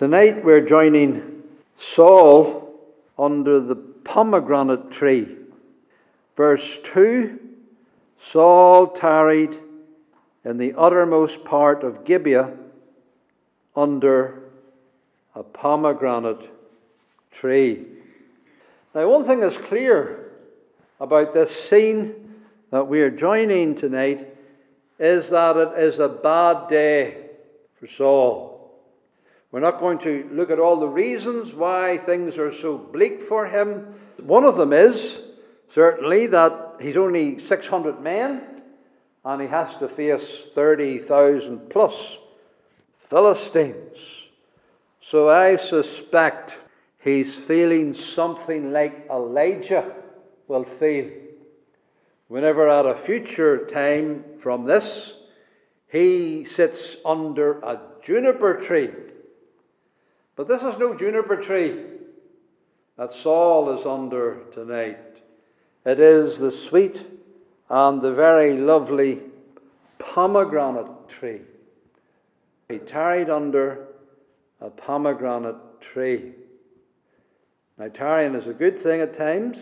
Tonight we're joining Saul under the pomegranate tree. Verse 2 Saul tarried in the uttermost part of Gibeah under a pomegranate tree. Now, one thing is clear about this scene that we are joining tonight is that it is a bad day for Saul. We're not going to look at all the reasons why things are so bleak for him. One of them is certainly that he's only 600 men and he has to face 30,000 plus Philistines. So I suspect he's feeling something like Elijah will feel. Whenever at a future time from this, he sits under a juniper tree. But this is no juniper tree that Saul is under tonight. It is the sweet and the very lovely pomegranate tree. He tarried under a pomegranate tree. Now, tarrying is a good thing at times.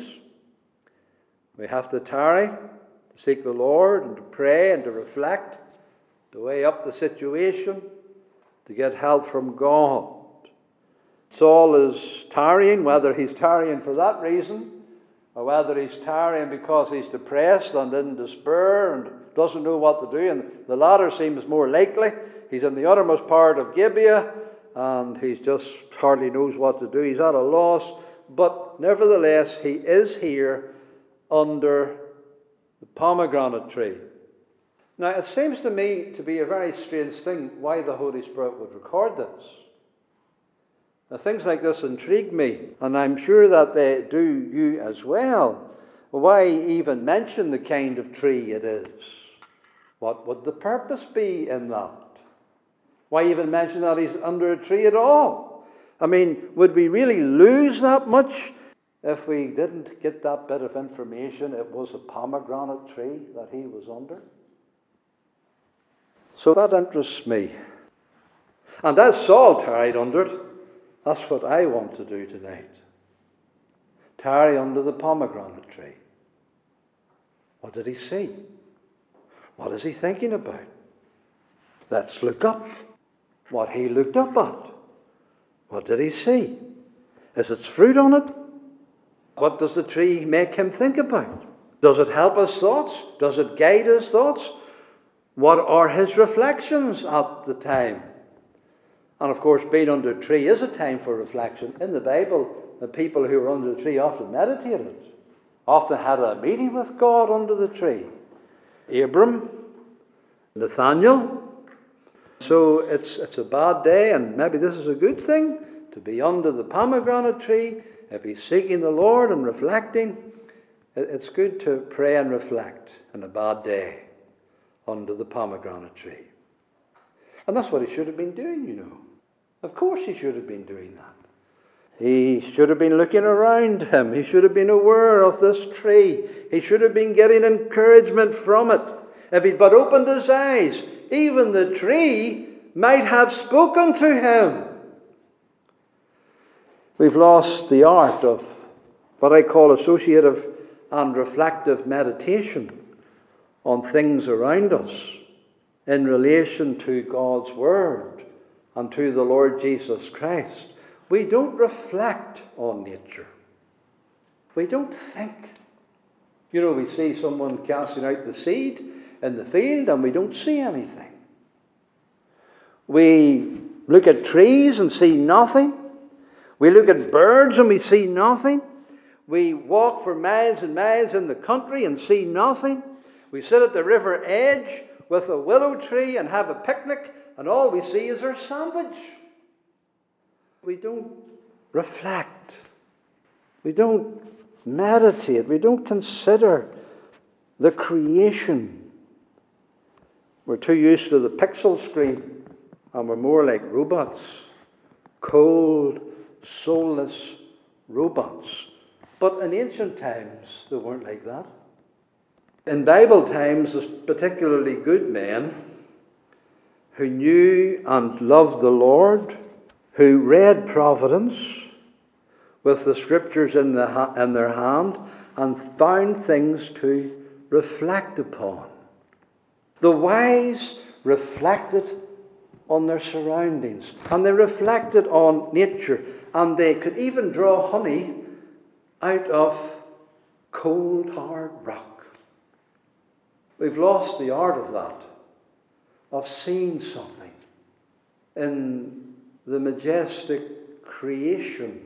We have to tarry to seek the Lord and to pray and to reflect, to weigh up the situation, to get help from God. Saul is tarrying, whether he's tarrying for that reason or whether he's tarrying because he's depressed and in despair and doesn't know what to do. And the latter seems more likely. He's in the uttermost part of Gibeah and he just hardly knows what to do. He's at a loss. But nevertheless, he is here under the pomegranate tree. Now, it seems to me to be a very strange thing why the Holy Spirit would record this. Now, things like this intrigue me, and I'm sure that they do you as well. Why even mention the kind of tree it is? What would the purpose be in that? Why even mention that he's under a tree at all? I mean, would we really lose that much if we didn't get that bit of information? It was a pomegranate tree that he was under. So that interests me. And as Saul tarried under it, that's what I want to do tonight. Tarry under the pomegranate tree. What did he see? What is he thinking about? Let's look up what he looked up at. What did he see? Is its fruit on it? What does the tree make him think about? Does it help his thoughts? Does it guide his thoughts? What are his reflections at the time? And of course, being under a tree is a time for reflection. In the Bible, the people who were under the tree often meditated, often had a meeting with God under the tree. Abram, Nathaniel. So it's, it's a bad day, and maybe this is a good thing to be under the pomegranate tree. If he's seeking the Lord and reflecting, it's good to pray and reflect on a bad day under the pomegranate tree. And that's what he should have been doing, you know. Of course, he should have been doing that. He should have been looking around him. He should have been aware of this tree. He should have been getting encouragement from it. If he'd but opened his eyes, even the tree might have spoken to him. We've lost the art of what I call associative and reflective meditation on things around us in relation to God's Word unto the Lord Jesus Christ, we don't reflect on nature. We don't think. You know, we see someone casting out the seed in the field and we don't see anything. We look at trees and see nothing. We look at birds and we see nothing. We walk for miles and miles in the country and see nothing. We sit at the river edge with a willow tree and have a picnic and all we see is our sandwich. We don't reflect. We don't meditate. We don't consider the creation. We're too used to the pixel screen, and we're more like robots cold, soulless robots. But in ancient times, they weren't like that. In Bible times, there's particularly good men who knew and loved the Lord, who read Providence with the scriptures in, the, in their hand and found things to reflect upon. The wise reflected on their surroundings and they reflected on nature and they could even draw honey out of cold, hard rock. We've lost the art of that, of seeing something in the majestic creation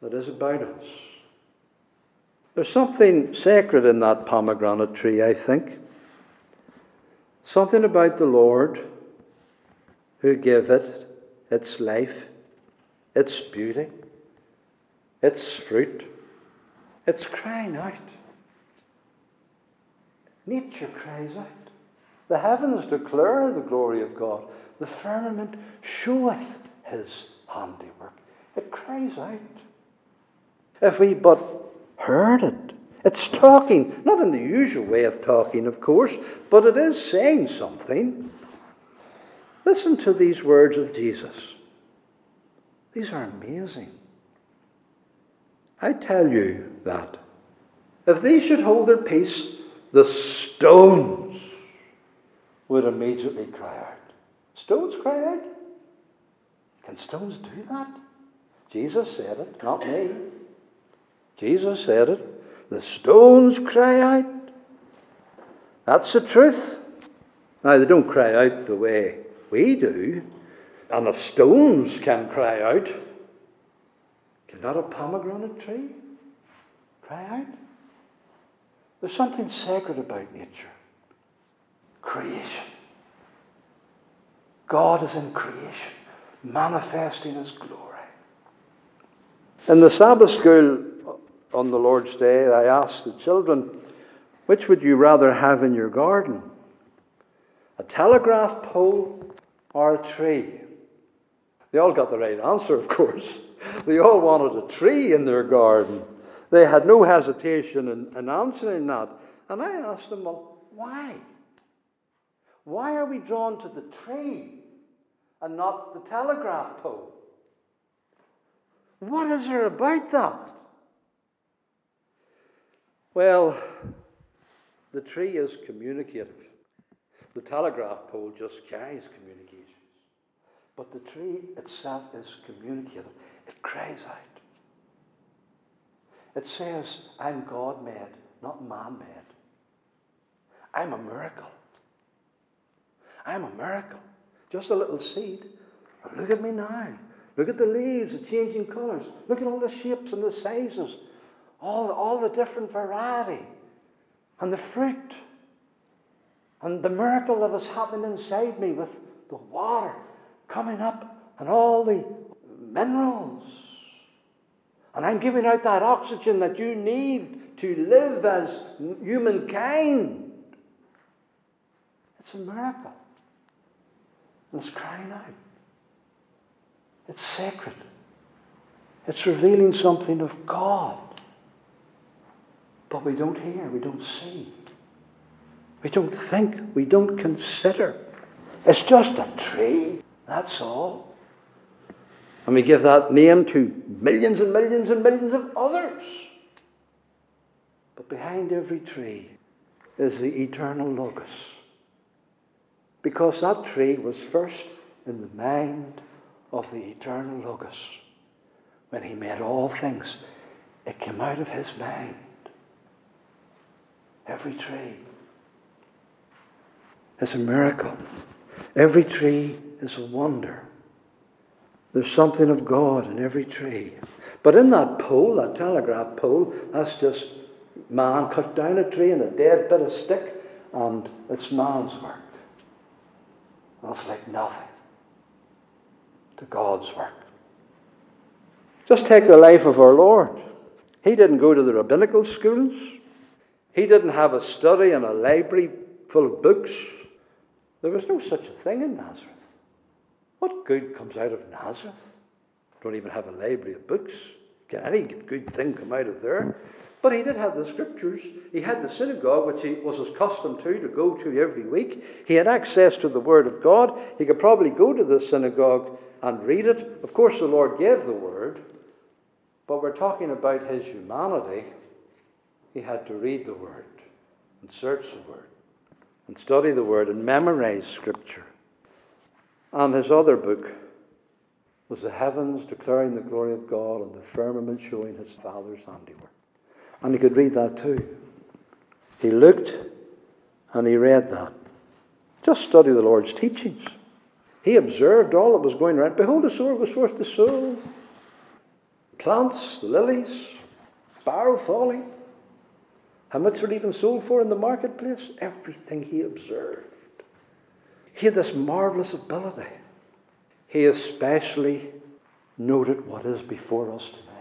that is about us. There's something sacred in that pomegranate tree, I think. Something about the Lord who gave it its life, its beauty, its fruit. It's crying out. Nature cries out. The heavens declare the glory of God. The firmament showeth his handiwork. It cries out. If we but heard it, it's talking, not in the usual way of talking, of course, but it is saying something. Listen to these words of Jesus. These are amazing. I tell you that if they should hold their peace, the stones would immediately cry out. Stones cry out? Can stones do that? Jesus said it, not me. Jesus said it. The stones cry out. That's the truth. Now, they don't cry out the way we do. And if stones can cry out, cannot a pomegranate tree cry out? There's something sacred about nature. Creation. God is in creation, manifesting His glory. In the Sabbath school on the Lord's Day, I asked the children, which would you rather have in your garden? A telegraph pole or a tree? They all got the right answer, of course. They all wanted a tree in their garden. They had no hesitation in, in answering that. And I asked them, well, why? Why are we drawn to the tree and not the telegraph pole? What is there about that? Well, the tree is communicative. The telegraph pole just carries communications. But the tree itself is communicative. It cries out. It says, I'm God made, not man made. I'm a miracle. I'm a miracle. Just a little seed. look at me now. Look at the leaves, the changing colours. Look at all the shapes and the sizes. All, all the different variety. And the fruit. And the miracle that has happened inside me with the water coming up and all the minerals. And I'm giving out that oxygen that you need to live as humankind. It's a miracle. And it's crying out. It's sacred. It's revealing something of God. But we don't hear, we don't see. We don't think, we don't consider. It's just a tree, that's all. And we give that name to millions and millions and millions of others. But behind every tree is the eternal Logos. Because that tree was first in the mind of the eternal Logos. When he made all things, it came out of his mind. Every tree is a miracle. Every tree is a wonder. There's something of God in every tree. But in that pole, that telegraph pole, that's just man cut down a tree and a dead bit of stick, and it's man's work. That's like nothing to God's work. Just take the life of our Lord. He didn't go to the rabbinical schools. He didn't have a study and a library full of books. There was no such a thing in Nazareth. What good comes out of Nazareth? Don't even have a library of books. Can any good thing come out of there? But he did have the scriptures. He had the synagogue, which he was accustomed to, to go to every week. He had access to the Word of God. He could probably go to the synagogue and read it. Of course, the Lord gave the Word, but we're talking about his humanity. He had to read the Word and search the Word and study the Word and memorize Scripture. And his other book was the heavens declaring the glory of God and the firmament showing his Father's handiwork. And he could read that too. He looked and he read that. Just study the Lord's teachings. He observed all that was going around. Behold, the sower was forth to sow. Plants, the lilies, sparrow falling. How much were even sold for in the marketplace? Everything he observed. He had this marvelous ability. He especially noted what is before us tonight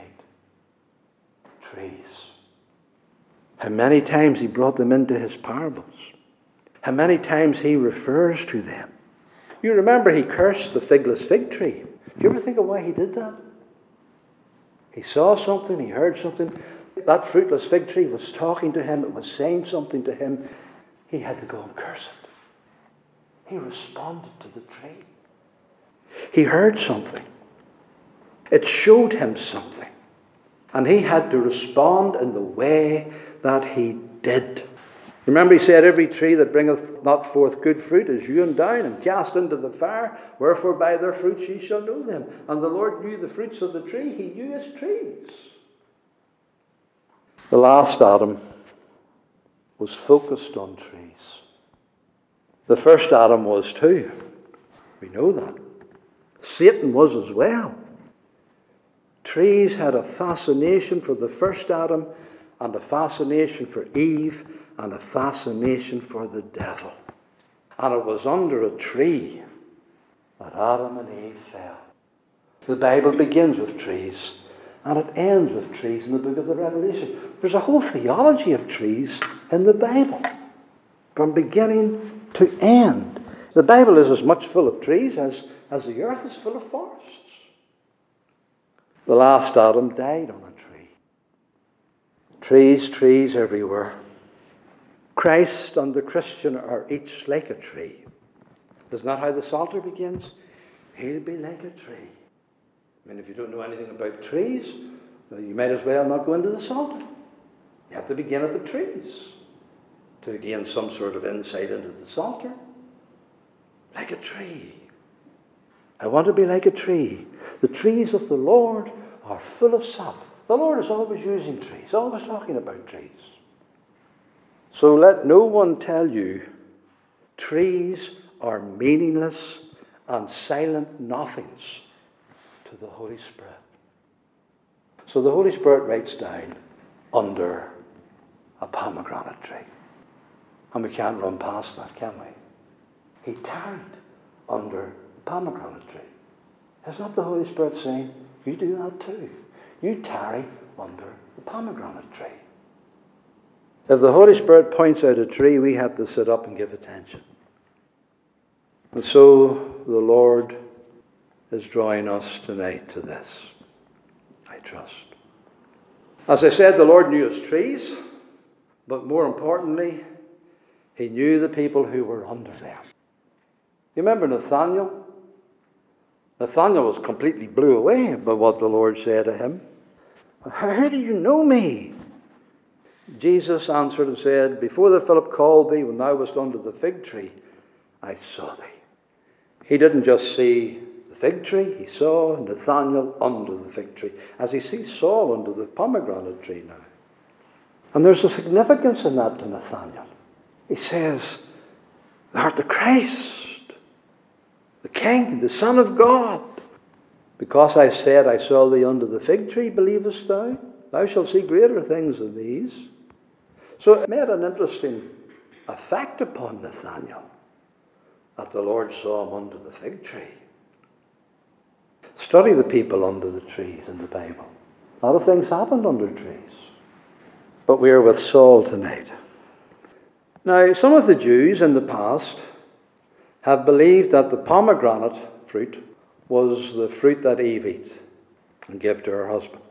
trees. How many times he brought them into his parables. How many times he refers to them. You remember he cursed the figless fig tree. Do you ever think of why he did that? He saw something, he heard something. That fruitless fig tree was talking to him, it was saying something to him. He had to go and curse it. He responded to the tree. He heard something. It showed him something. And he had to respond in the way that he did. Remember, he said, Every tree that bringeth not forth good fruit is hewn down and cast into the fire. Wherefore, by their fruits ye shall know them. And the Lord knew the fruits of the tree, he knew his trees. The last Adam was focused on trees. The first Adam was too. We know that. Satan was as well. Trees had a fascination for the first Adam, and a fascination for Eve, and a fascination for the devil. And it was under a tree that Adam and Eve fell. The Bible begins with trees, and it ends with trees in the book of the Revelation. There's a whole theology of trees in the Bible, from beginning to end. The Bible is as much full of trees as, as the earth is full of forests. The last Adam died on a. Trees, trees everywhere. Christ and the Christian are each like a tree. Isn't that how the Psalter begins? He'll be like a tree. I mean, if you don't know anything about trees, you might as well not go into the Psalter. You have to begin at the trees to gain some sort of insight into the Psalter. Like a tree. I want to be like a tree. The trees of the Lord are full of sap. The Lord is always using trees, always talking about trees. So let no one tell you trees are meaningless and silent nothings to the Holy Spirit. So the Holy Spirit writes down under a pomegranate tree. And we can't run past that, can we? He tarried under a pomegranate tree. Is not the Holy Spirit saying, You do that too? You tarry under the pomegranate tree. If the Holy Spirit points out a tree, we have to sit up and give attention. And so the Lord is drawing us tonight to this. I trust. As I said, the Lord knew his trees, but more importantly, he knew the people who were under them. You remember Nathaniel? Nathaniel was completely blew away by what the Lord said to him. How do you know me? Jesus answered and said, Before that Philip called thee, when thou wast under the fig tree, I saw thee. He didn't just see the fig tree, he saw Nathanael under the fig tree, as he sees Saul under the pomegranate tree now. And there's a significance in that to Nathanael. He says, Thou art the Christ, the King, the Son of God. Because I said, I saw thee under the fig tree, believest thou? Thou shalt see greater things than these. So it made an interesting effect upon Nathaniel that the Lord saw him under the fig tree. Study the people under the trees in the Bible. A lot of things happened under trees. But we are with Saul tonight. Now, some of the Jews in the past have believed that the pomegranate fruit was the fruit that Eve ate and gave to her husband.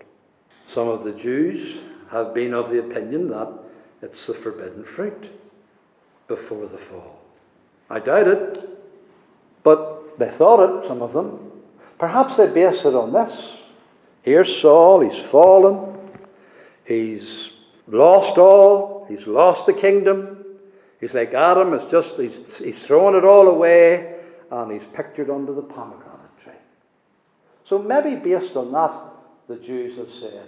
Some of the Jews have been of the opinion that it's the forbidden fruit before the fall. I doubt it, but they thought it, some of them. Perhaps they base it on this. Here's Saul, he's fallen, he's lost all, he's lost the kingdom. He's like Adam, it's just he's, he's thrown it all away, and he's pictured under the pomegranate. So maybe based on that, the Jews have said,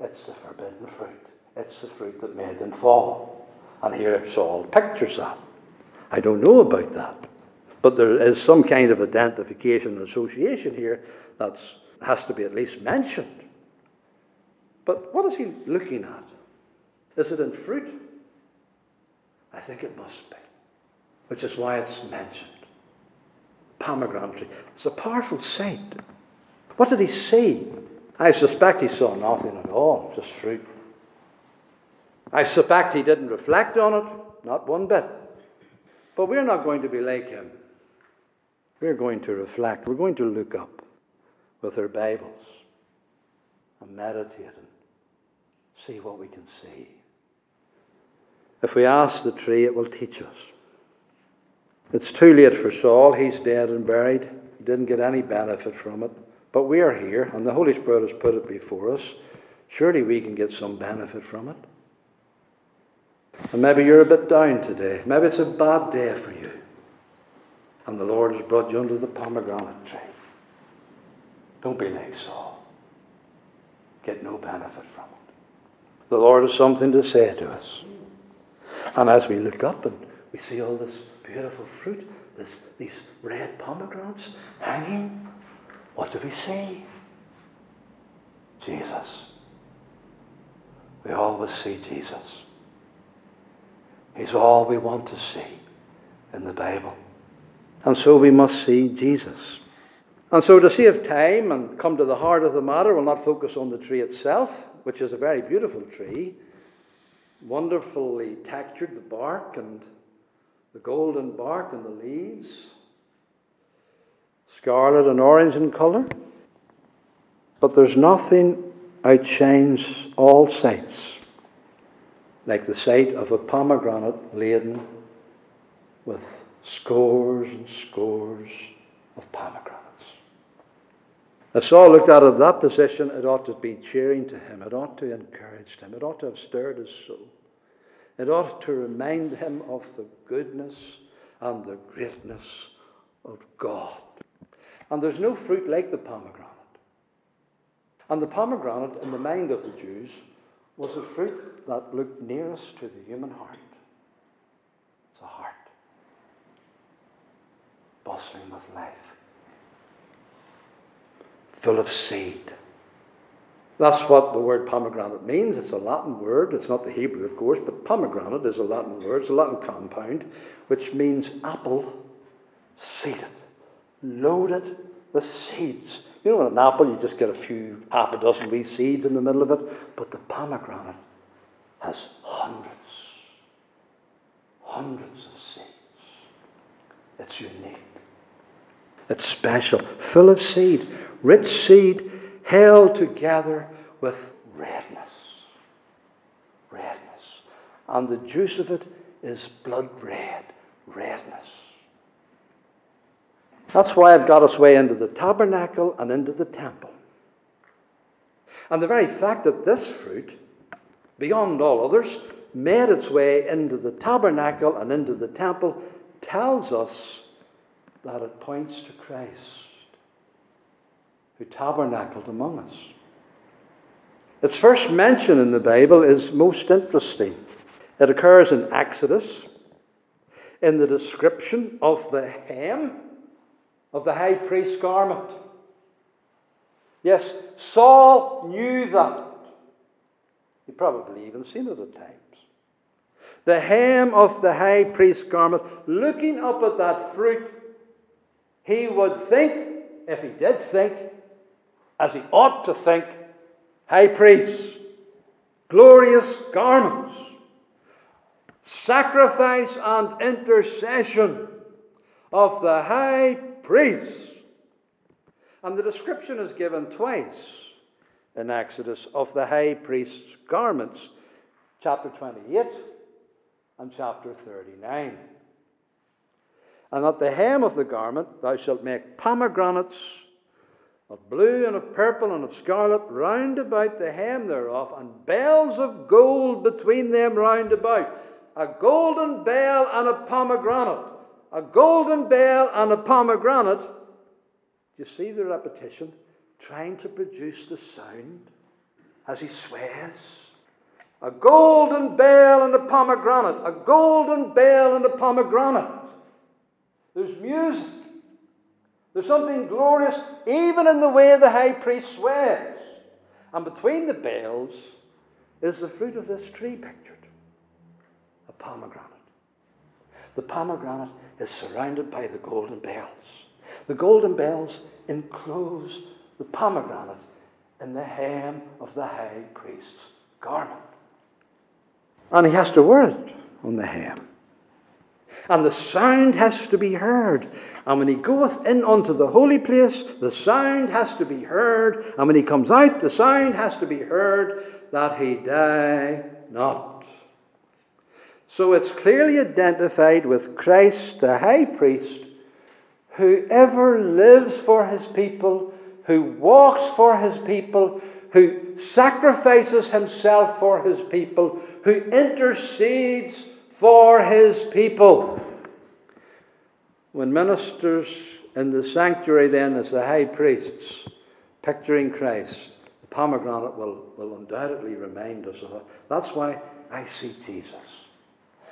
it's the forbidden fruit. It's the fruit that made them fall. And here Saul pictures that. I don't know about that. But there is some kind of identification and association here that has to be at least mentioned. But what is he looking at? Is it in fruit? I think it must be, which is why it's mentioned. Pomegranate tree. It's a powerful sight. What did he see? I suspect he saw nothing at all, just fruit. I suspect he didn't reflect on it, not one bit. But we're not going to be like him. We're going to reflect. We're going to look up with our Bibles and meditate and see what we can see. If we ask the tree, it will teach us. It's too late for Saul. He's dead and buried. He didn't get any benefit from it. But we are here, and the Holy Spirit has put it before us. Surely we can get some benefit from it. And maybe you're a bit down today. Maybe it's a bad day for you. And the Lord has brought you under the pomegranate tree. Don't be like Saul. Get no benefit from it. The Lord has something to say to us. And as we look up and we see all this beautiful fruit, this, these red pomegranates hanging, what do we see? Jesus. We always see Jesus. He's all we want to see in the Bible. And so we must see Jesus. And so, to save time and come to the heart of the matter, we'll not focus on the tree itself, which is a very beautiful tree, wonderfully textured, the bark and the golden bark and the leaves, scarlet and orange in colour. But there's nothing outshines all sights like the sight of a pomegranate laden with scores and scores of pomegranates. If Saul looked at it in that position, it ought to be cheering to him. It ought to encourage him. It ought to have stirred his soul. It ought to remind him of the goodness and the greatness of God. And there's no fruit like the pomegranate. And the pomegranate, in the mind of the Jews, was a fruit that looked nearest to the human heart. It's a heart, bustling with life, full of seed. That's what the word pomegranate means. It's a Latin word. It's not the Hebrew, of course, but pomegranate is a Latin word. It's a Latin compound, which means apple seeded, loaded with seeds. You know, in an apple, you just get a few, half a dozen wee seeds in the middle of it, but the pomegranate has hundreds, hundreds of seeds. It's unique. It's special, full of seed, rich seed held together with redness. Redness. And the juice of it is blood red, redness. That's why it got its way into the tabernacle and into the temple. And the very fact that this fruit, beyond all others, made its way into the tabernacle and into the temple tells us that it points to Christ, who tabernacled among us. Its first mention in the Bible is most interesting. It occurs in Exodus, in the description of the hem of the high priest's garment. Yes, Saul knew that. He probably even seen it at times. The hem of the high priest's garment, looking up at that fruit, he would think, if he did think, as he ought to think, high priest, glorious garments, sacrifice and intercession of the high priest. And the description is given twice in Exodus of the high priest's garments, chapter 28 and chapter 39. And at the hem of the garment thou shalt make pomegranates of blue and of purple and of scarlet round about the hem thereof, and bells of gold between them round about. A golden bell and a pomegranate. A golden bell and a pomegranate. You see the repetition? Trying to produce the sound as he swears. A golden bell and a pomegranate. A golden bell and a pomegranate. There's music. There's something glorious even in the way the high priest swears. And between the bells is the fruit of this tree pictured a pomegranate. The pomegranate is surrounded by the golden bells. The golden bells enclose the pomegranate in the hem of the high priest's garment. And he has to wear it on the hem. And the sound has to be heard. And when he goeth in unto the holy place, the sound has to be heard. And when he comes out, the sound has to be heard that he die not. So it's clearly identified with Christ, the high priest, who ever lives for his people, who walks for his people, who sacrifices himself for his people, who intercedes for his people. When ministers in the sanctuary, then, as the high priests, picturing Christ, the pomegranate will, will undoubtedly remind us of that. That's why I see Jesus.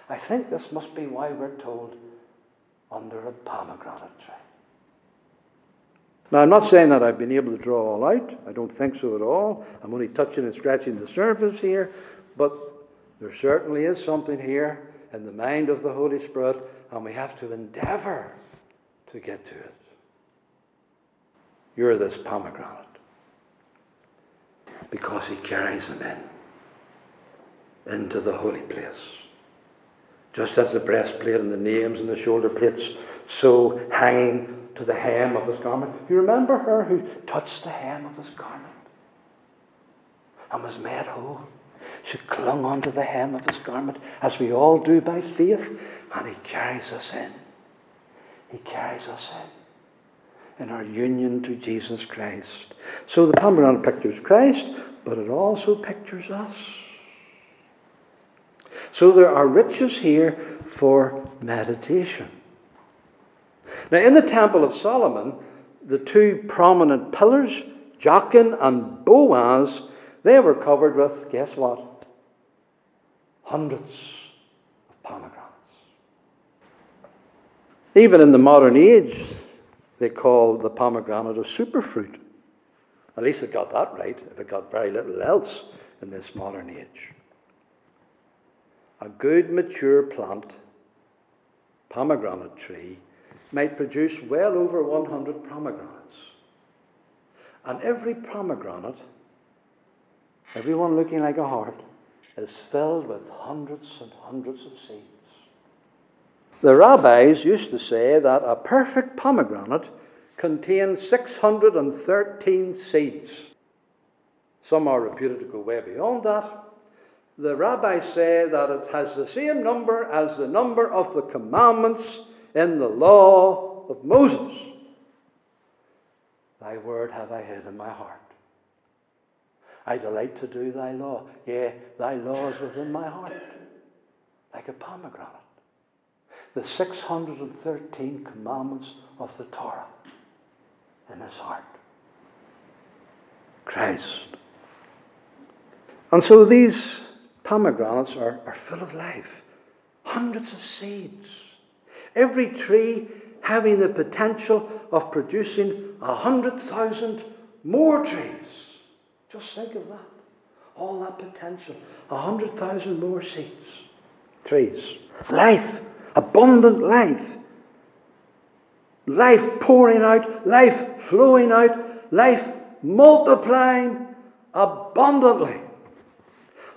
I think this must be why we're told under a pomegranate tree. Now, I'm not saying that I've been able to draw all out. I don't think so at all. I'm only touching and scratching the surface here. But there certainly is something here in the mind of the Holy Spirit, and we have to endeavor to get to it. You're this pomegranate because he carries them in into the holy place. Just as the breastplate and the names and the shoulder plates, so hanging to the hem of his garment. You remember her who touched the hem of his garment and was made whole? She clung onto the hem of his garment, as we all do by faith, and he carries us in. He carries us in in our union to Jesus Christ. So the pomegranate pictures Christ, but it also pictures us. So there are riches here for meditation. Now, in the Temple of Solomon, the two prominent pillars, Jachin and Boaz, they were covered with, guess what? Hundreds of pomegranates. Even in the modern age, they call the pomegranate a superfruit. At least it got that right, if it got very little else in this modern age. A good mature plant, pomegranate tree, might produce well over 100 pomegranates. And every pomegranate everyone looking like a heart, is filled with hundreds and hundreds of seeds. The rabbis used to say that a perfect pomegranate contains 613 seeds. Some are reputed to go way beyond that. The rabbis say that it has the same number as the number of the commandments in the law of Moses. Thy word have I hid in my heart I delight to do thy law. Yea, thy law is within my heart, like a pomegranate. The 613 commandments of the Torah in his heart. Christ. And so these pomegranates are, are full of life, hundreds of seeds. Every tree having the potential of producing a hundred thousand more trees. Just think of that. All that potential. A hundred thousand more seeds. Trees. Life. Abundant life. Life pouring out. Life flowing out. Life multiplying abundantly.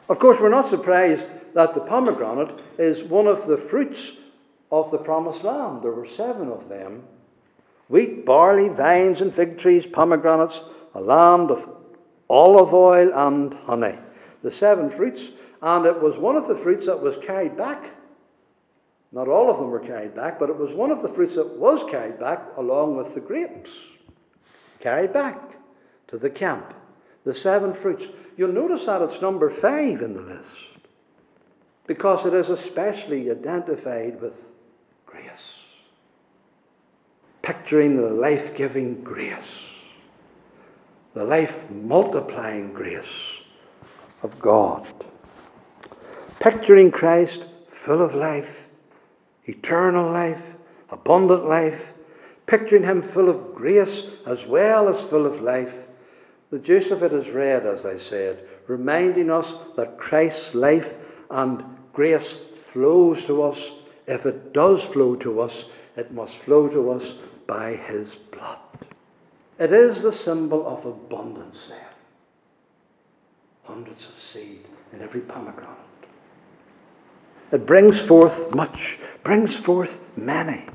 Of course, we're not surprised that the pomegranate is one of the fruits of the promised land. There were seven of them wheat, barley, vines, and fig trees, pomegranates, a land of olive oil and honey. The seven fruits, and it was one of the fruits that was carried back. Not all of them were carried back, but it was one of the fruits that was carried back along with the grapes. Carried back to the camp. The seven fruits. You'll notice that it's number five in the list because it is especially identified with grace. Picturing the life giving grace, the life multiplying grace of God. Picturing Christ full of life, eternal life, abundant life, picturing him full of grace as well as full of life. The juice of it is red, as I said, reminding us that Christ's life and grace flows to us. If it does flow to us, it must flow to us by his blood. It is the symbol of abundance there. Hundreds of seed in every pomegranate. It brings forth much, brings forth many.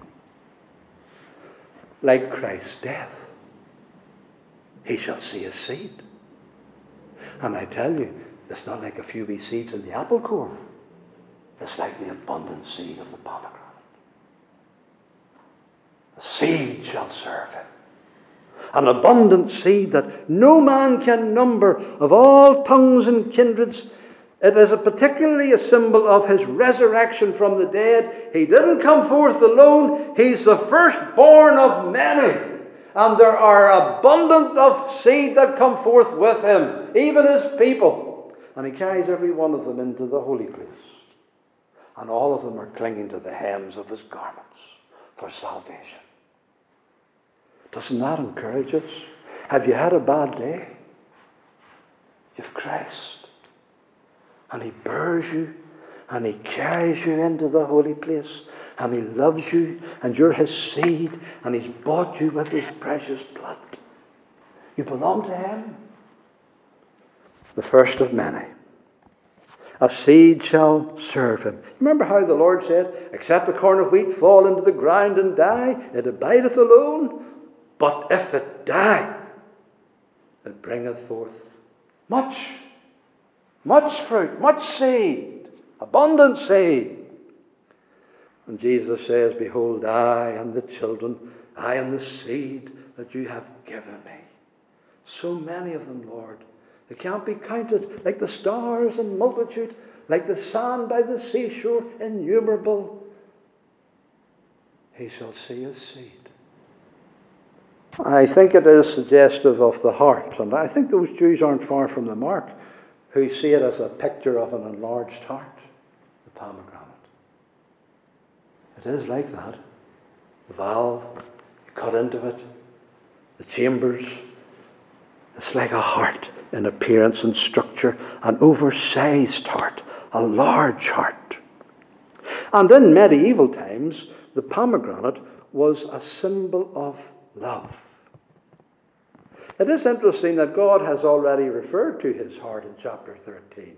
Like Christ's death, he shall see his seed. And I tell you, it's not like a few wee seeds in the apple core. It's like the abundant seed of the pomegranate. The seed shall serve him. An abundant seed that no man can number of all tongues and kindreds. It is a particularly a symbol of his resurrection from the dead. He didn't come forth alone. He's the firstborn of many. And there are abundant of seed that come forth with him, even his people. And he carries every one of them into the holy place and all of them are clinging to the hems of his garments for salvation. Doesn't that encourage us? Have you had a bad day? You've Christ. And he bears you and he carries you into the holy place and he loves you and you're his seed and he's bought you with his precious blood. You belong to him. The first of many. A seed shall serve him. Remember how the Lord said, Except the corn of wheat fall into the ground and die, it abideth alone. But if it die, it bringeth forth much, much fruit, much seed, abundant seed. And Jesus says, Behold, I and the children, I and the seed that you have given me. So many of them, Lord they can't be counted like the stars in multitude, like the sand by the seashore, innumerable. He shall see his seed. I think it is suggestive of the heart, and I think those Jews aren't far from the mark who see it as a picture of an enlarged heart, the pomegranate. It is like that. The valve, you cut into it, the chambers, it's like a heart in appearance and structure, an oversized heart, a large heart. And in medieval times, the pomegranate was a symbol of love. It is interesting that God has already referred to his heart in chapter 13.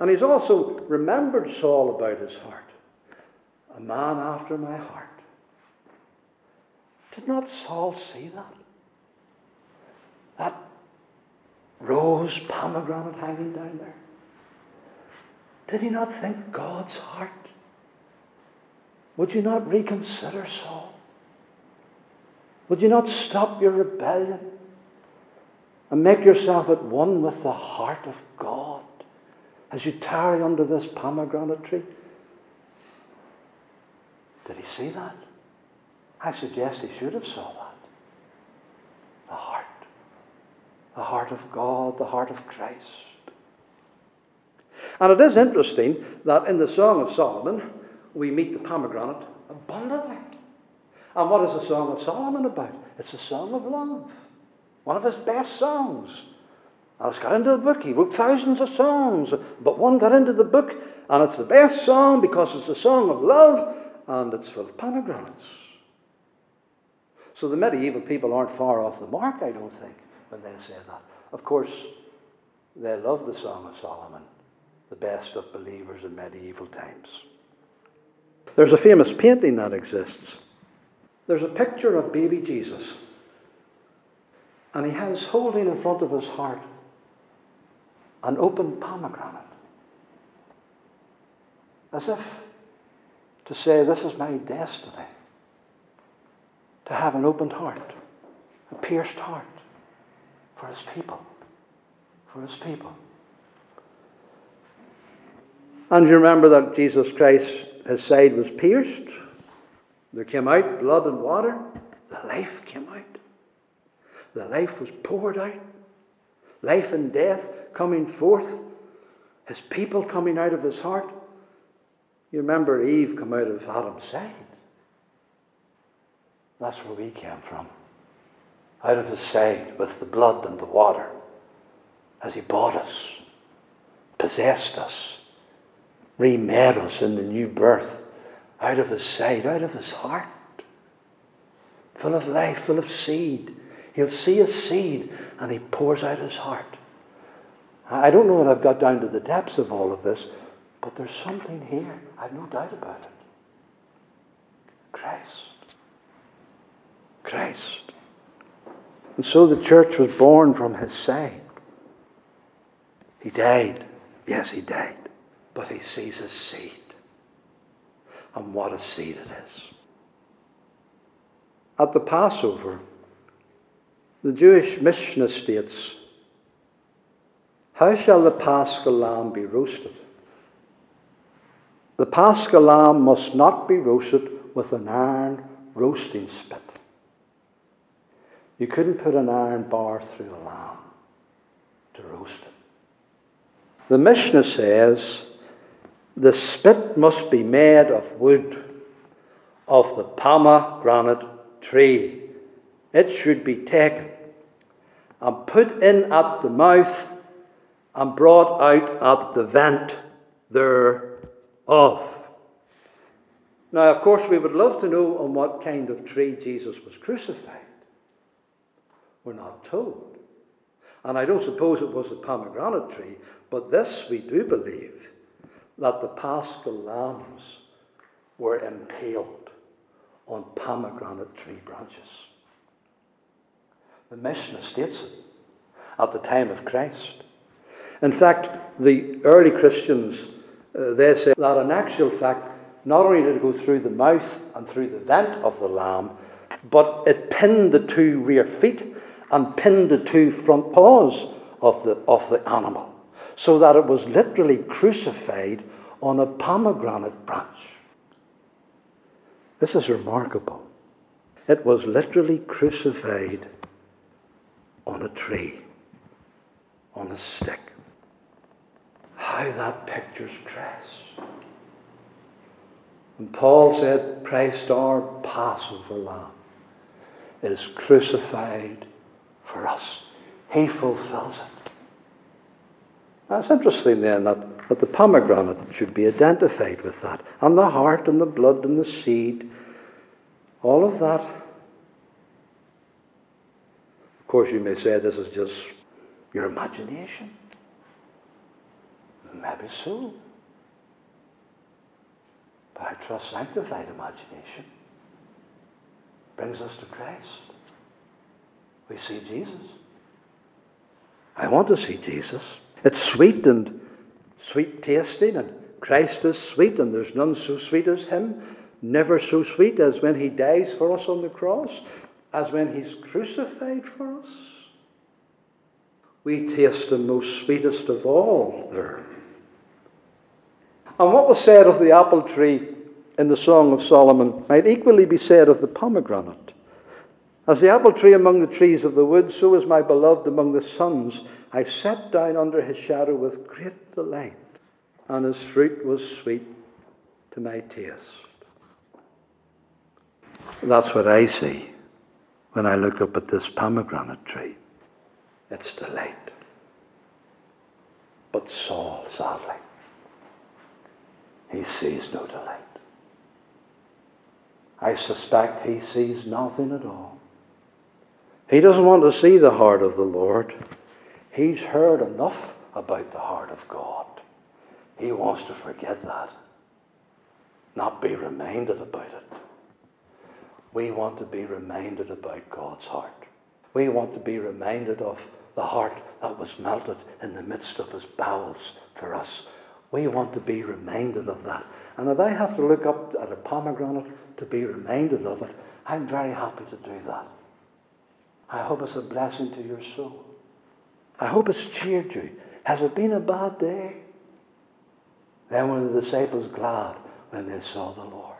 And he's also remembered Saul about his heart. A man after my heart. Did not Saul see that? That rose pomegranate hanging down there. Did he not think God's heart? Would you not reconsider Saul? Would you not stop your rebellion and make yourself at one with the heart of God as you tarry under this pomegranate tree? Did he see that? I suggest he should have saw that. The heart the heart of God, the heart of Christ. And it is interesting that in the Song of Solomon, we meet the pomegranate abundantly. And what is the Song of Solomon about? It's a song of love. One of his best songs. And it's got into the book. He wrote thousands of songs, but one got into the book, and it's the best song because it's a song of love and it's full of pomegranates. So the medieval people aren't far off the mark, I don't think when they say that. Of course, they love the Song of Solomon, the best of believers in medieval times. There's a famous painting that exists. There's a picture of baby Jesus. And he has holding in front of his heart an open pomegranate. As if to say, This is my destiny. To have an opened heart, a pierced heart for his people. For his people. And you remember that Jesus Christ, his side was pierced. There came out blood and water. The life came out. The life was poured out. Life and death coming forth. His people coming out of his heart. You remember Eve come out of Adam's side. That's where we came from. Out of his side with the blood and the water as he bought us, possessed us, remade us in the new birth, out of his side, out of his heart, full of life, full of seed. He'll see a seed and he pours out his heart. I don't know that I've got down to the depths of all of this, but there's something here. I've no doubt about it. Christ. Christ. And so the church was born from his side. He died. Yes, he died. But he sees his seed. And what a seed it is. At the Passover, the Jewish Mishnah states, How shall the paschal lamb be roasted? The paschal lamb must not be roasted with an iron roasting spit. You couldn't put an iron bar through a lamb to roast it. The Mishnah says the spit must be made of wood, of the pomegranate tree. It should be taken and put in at the mouth and brought out at the vent thereof. Now, of course, we would love to know on what kind of tree Jesus was crucified. We're not told. And I don't suppose it was a pomegranate tree, but this we do believe that the paschal lambs were impaled on pomegranate tree branches. The Mishnah states it at the time of Christ. In fact, the early Christians, Uh, they say that in actual fact, not only did it go through the mouth and through the vent of the lamb, but it pinned the two rear feet and pinned the two front paws of the, of the animal so that it was literally crucified on a pomegranate branch. This is remarkable. It was literally crucified on a tree, on a stick. How that pictures Christ. And Paul said, Christ, our Passover lamb, is crucified for us. He fulfills it. That's interesting then that, that the pomegranate should be identified with that. And the heart and the blood and the seed, all of that. Of course, you may say this is just your imagination. Maybe so. But I trust sanctified imagination brings us to Christ. We see Jesus. I want to see Jesus. It's sweet and sweet tasting, and Christ is sweet, and there's none so sweet as Him. Never so sweet as when He dies for us on the cross, as when He's crucified for us. We taste the most sweetest of all there. And what was said of the apple tree in the Song of Solomon might equally be said of the pomegranate. As the apple tree among the trees of the wood, so is my beloved among the sons. I sat down under his shadow with great delight, and his fruit was sweet to my taste. That's what I see when I look up at this pomegranate tree. It's delight. But Saul, sadly, he sees no delight. I suspect he sees nothing at all. He doesn't want to see the heart of the Lord. He's heard enough about the heart of God. He wants to forget that, not be reminded about it. We want to be reminded about God's heart. We want to be reminded of the heart that was melted in the midst of his bowels for us. We want to be reminded of that. And if I have to look up at a pomegranate to be reminded of it, I'm very happy to do that. I hope it's a blessing to your soul. I hope it's cheered you. Has it been a bad day? Then were the disciples glad when they saw the Lord.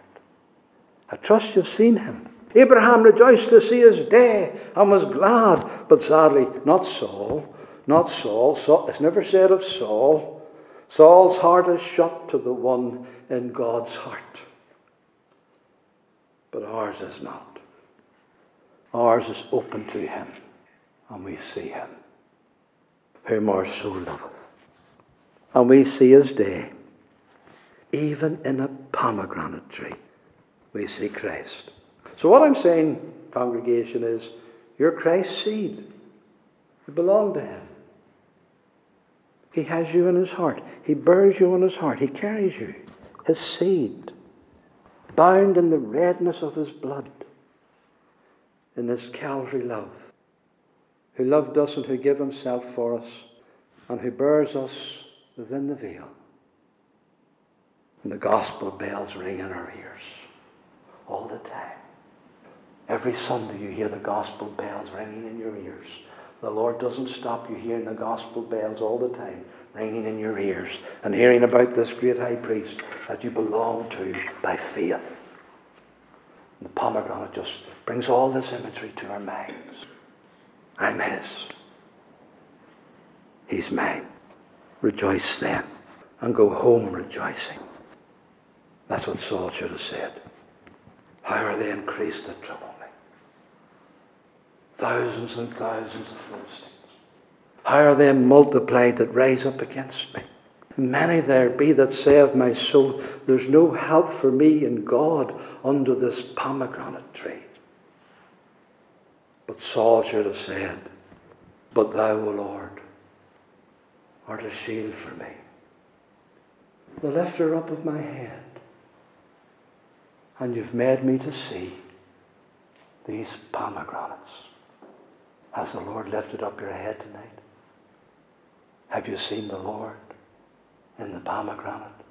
I trust you've seen him. Abraham rejoiced to see his day and was glad, but sadly, not Saul. Not Saul. Saul. It's never said of Saul. Saul's heart is shut to the one in God's heart. But ours is not. Ours is open to him, and we see him, whom our soul loveth. And we see his day, even in a pomegranate tree, we see Christ. So, what I'm saying, congregation, is you're Christ's seed. You belong to him. He has you in his heart. He bears you in his heart. He carries you, his seed, bound in the redness of his blood, in his Calvary love, who loved us and who gave himself for us, and who bears us within the veil. And the gospel bells ring in our ears all the time. Every Sunday you hear the gospel bells ringing in your ears. The Lord doesn't stop you hearing the gospel bells all the time ringing in your ears and hearing about this great high priest that you belong to by faith. And the pomegranate just brings all this imagery to our minds. I'm his. He's mine. Rejoice then and go home rejoicing. That's what Saul should have said. How are they increased that trouble? Thousands and thousands of Philistines. How are they multiplied that rise up against me? Many there be that say of my soul, There's no help for me in God under this pomegranate tree. But Saul should have said, But thou, O Lord, art a shield for me, the lifter up of my head. And you've made me to see these pomegranates. Has the Lord lifted up your head tonight? Have you seen the Lord in the pomegranate?